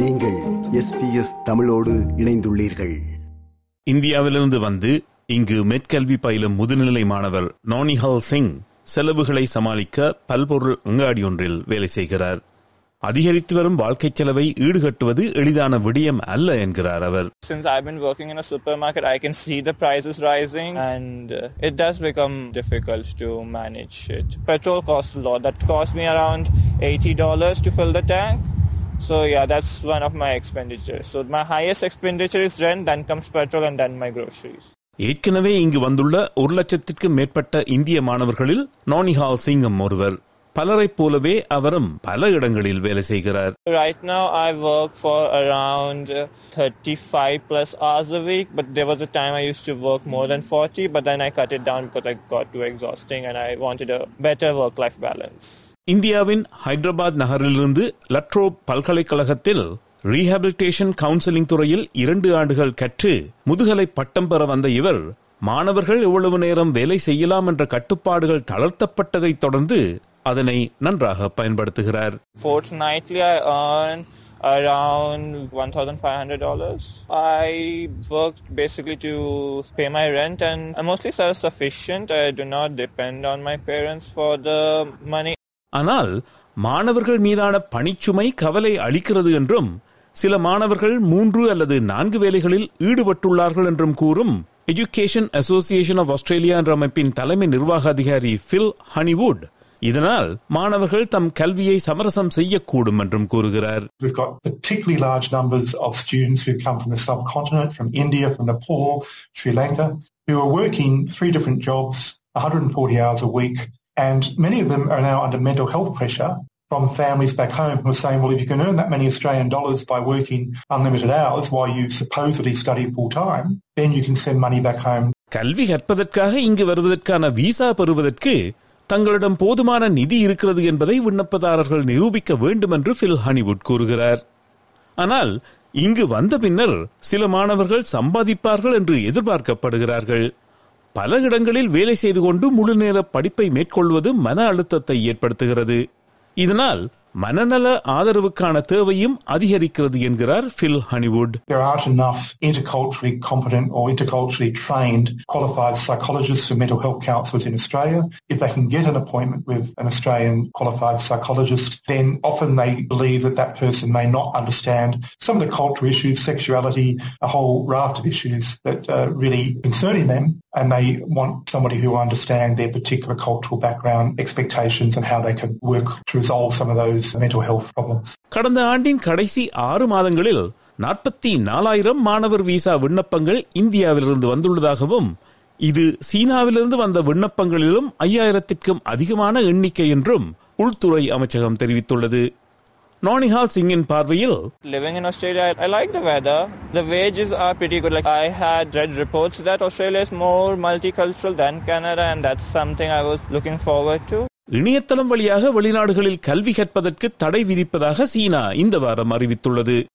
நீங்கள் எஸ்பிஎஸ் தமிழோடு இணைந்துள்ளீர்கள் இந்தியாவிலிருந்து வந்து இங்கு மெட்கல்வி பயிலும் முதுநிலை மாணவர் நோனிஹால் சிங் செலவுகளை சமாளிக்க பல்பொருள் அங்காடி ஒன்றில் வேலை செய்கிறார் அதிகரித்து வரும் வாழ்க்கை செலவை ஈடுகட்டுவது எளிதான விடயம் அல்ல என்கிறார் அவர் Since I've been working in a supermarket, I can see the prices rising and uh, it does become difficult to manage it. Petrol costs a lot. That cost me around $80 to fill the tank. So yeah, that's one of my expenditures. So my highest expenditure is rent, then comes petrol and then my groceries. ஏற்கனவே இங்கு வந்துள்ள ஒரு லட்சத்திற்கும் மேற்பட்ட இந்திய மாணவர்களில் நோனிஹால் சிங்கம் ஒருவர் பலரைப் போலவே அவரும் பல இடங்களில் வேலை செய்கிறார் Right now I work for around uh, 35 plus hours a week, but there was a time I used to work more than 40, but then I cut it down because I got too exhausting and I wanted a better work-life balance. இந்தியாவின் ஹைதராபாத் நகரிலிருந்து லட்ரோ பல்கலைக்கழகத்தில் rehabilitation counselling துறையில் இரண்டு ஆண்டுகள் கற்று முதுகலை பட்டம் பெற வந்த இவர் மாணவர்கள் எவ்வளவு நேரம் வேலை செய்யலாம் என்ற கட்டுப்பாடுகள் தளர்த்தப்பட்டதைத் தொடர்ந்து அதனை நன்றாக பயன்படுத்துகிறார் Fortnightly I earn around $1,500. I work basically to pay my rent and I'm mostly self-sufficient. I do not depend on my parents for the money. ஆனால் மாணவர்கள் மீதான பணிச்சுமை கவலை அளிக்கிறது என்றும் சில மாணவர்கள் மூன்று அல்லது நான்கு வேலைகளில் ஈடுபட்டுள்ளார்கள் என்றும் கூறும் எஜுகேஷன் அசோசியேஷன் ஆஃப் ஆஸ்திரேலியா என்ற அமைப்பின் தலைமை நிர்வாக அதிகாரி பில் ஹனிவுட் இதனால் மாணவர்கள் தம் கல்வியை சமரசம் செய்யக்கூடும் என்றும் கூறுகிறார். We've got particularly large numbers of students who come from the subcontinent, from India, from Nepal, Sri Lanka, who are working three different jobs, 140 hours a week, and many of them are now under mental health pressure from families back home who are saying, well, if you can earn that many Australian dollars by working unlimited hours while you supposedly study full time, then you can send money back home கல்வி கற்பதற்காக இங்கு வருவதற்கான visa பெறுவதற்கு தங்களிடம் போதுமான நிதி இருக்கிறது என்பதை விண்ணப்பதாரர்கள் நிரூபிக்க வேண்டும் என்று ஃபில் ஹனிவுட் கூறுகிறார் ஆனால் இங்கு வந்த பின்னர் சில மாணவர்கள் சம்பாதிப்பார்கள் என்று எதிர்பார்க்கப்படுகிறார்கள் பல இடங்களில் வேலை செய்து கொண்டு முழு நேர படிப்பை மேற்கொள்வது மன அழுத்தத்தை ஏற்படுத்துகிறது. இதனால் மனநல ஆதரவுக்கான தேவையும் அதிகரிக்கிறது என்கிறார் Bill Honeywood There aren't enough interculturally competent or interculturally trained qualified psychologists and mental health counsellors in Australia. If they can get an appointment with an Australian qualified psychologist, then often they believe that that person may not understand some of the cultural issues, sexuality, a whole raft of issues that are really concerning them. And they want somebody who understand their particular cultural background, expectations and how they can work to resolve some of those mental health problems. கடந்த ஆண்டின் கடைசி ஆறு மாதங்களில் நாற்பத்தி நாலாயிரம் மாணவர் visa விண்ணப்பங்கள் இந்தியாவிலிருந்து வந்துள்ளதாகவும் இது சீனாவிலிருந்து வந்த விண்ணப்பங்களிலும் ஐயாயிரத்திற்கும் அதிகமான எண்ணிக்கை என்றும் உள்துறை அமைச்சகம் தெரிவித்துள்ளது நானிஹால் சிங்கின் பார்வையில் Living in Australia, I, I like the weather. The wages are pretty good. Like I had read reports that Australia is more multicultural than Canada and that's something I was looking forward to. இணையதளம் வழியாக வெளிநாடுகளில் கல்வி கற்பதற்கு தடை விதிப்பதாக சீனா இந்த வாரம் அறிவித்துள்ளது.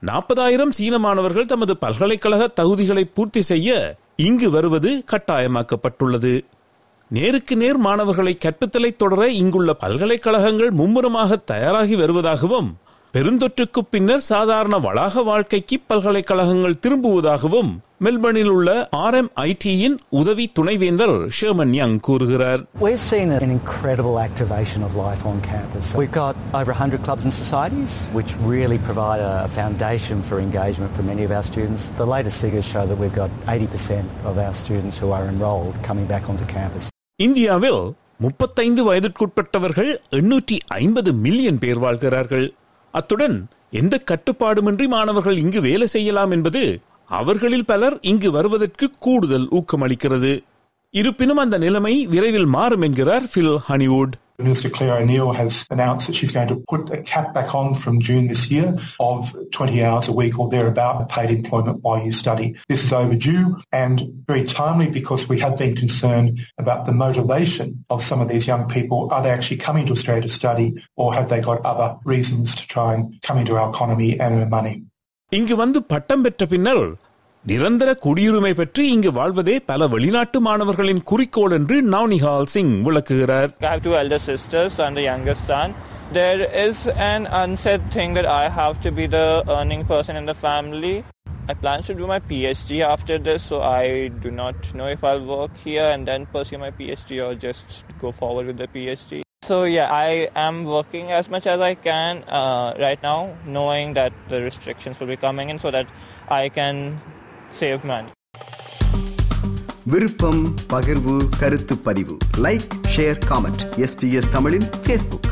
நாற்பதாயிரம் சீன மாணவர்கள் தமது பல்கலைக்கழக தகுதிகளை பூர்த்தி செய்ய இங்கு வருவது கட்டாயமாக்கப்பட்டுள்ளது. நேருக்கு நேர் மாணவர்களை கற்பித்தலை தொடர இங்குள்ள பல்கலைக்கழகங்கள் மும்முரமாக தயாராகி வருவதாகவும் பெருந்தொற்றுக்கு பின்னர் சாதாரண வளாக வாழ்க்கைக்கு பல்கலைக்கழகங்கள் திரும்புவதாகவும் மெல்பர்னில் உள்ள ஆர்எம்ஐடியின் உதவி துணைவேந்தர் ஷேமன் யங் கூறுகிறார் We've seen an incredible activation of life on campus. We've got over 100 clubs and societies, which really provide a foundation for engagement for many of our students. The latest figures show that we've got 80% of our students who are enrolled coming back onto campus. இந்தியாவில் முப்பத்தைந்து வயதிற்குட்பட்டவர்கள் எண்ணூற்றி ஐம்பது million பேர் வாழ்கிறார்கள் அத்துடன் எந்த கட்டுப்பாடுமின்றி மாணவர்கள் இங்கு வேலை செய்யலாம் என்பது அவர்களில் பலர் இங்கு வருவதற்கு கூடுதல் ஊக்கமளிக்கிறது இருப்பினும் அந்த நிலைமை விரைவில் மாறும் என்கிறார் Bill Honeywood Minister Claire O'Neill has announced that she's going to put a cap back on from June this year of 20 hours a week or thereabout paid employment while you study. This is overdue and very timely because we have been concerned about the motivation of some of these young people. Are they actually coming to Australia to study or have they got other reasons to try and come into our economy and earn money? இங்கு வந்து பட்டம் பெற்ற பின்னர் நிரந்தர குடியுரிமை பெற்று இங்கு வாழ்வதே பல வெளிநாட்டு மாணவர்களின் குறிக்கோள் என்று நவ்னிஹால் சிங் விளக்குகிறார் I have two elder sisters and a younger son. There is an unsaid thing that I have to be the earning person in the family. I plan to do my PhD after this, so I do not know if I'll work here and then pursue my PhD or just go forward with the PhD. So yeah, I am working as much as I can uh, right now, knowing that the restrictions will be coming in so that I can save money. விருப்பம் பகிர்வு கருத்து பதிவு like share comment SBS தமிழின் Facebook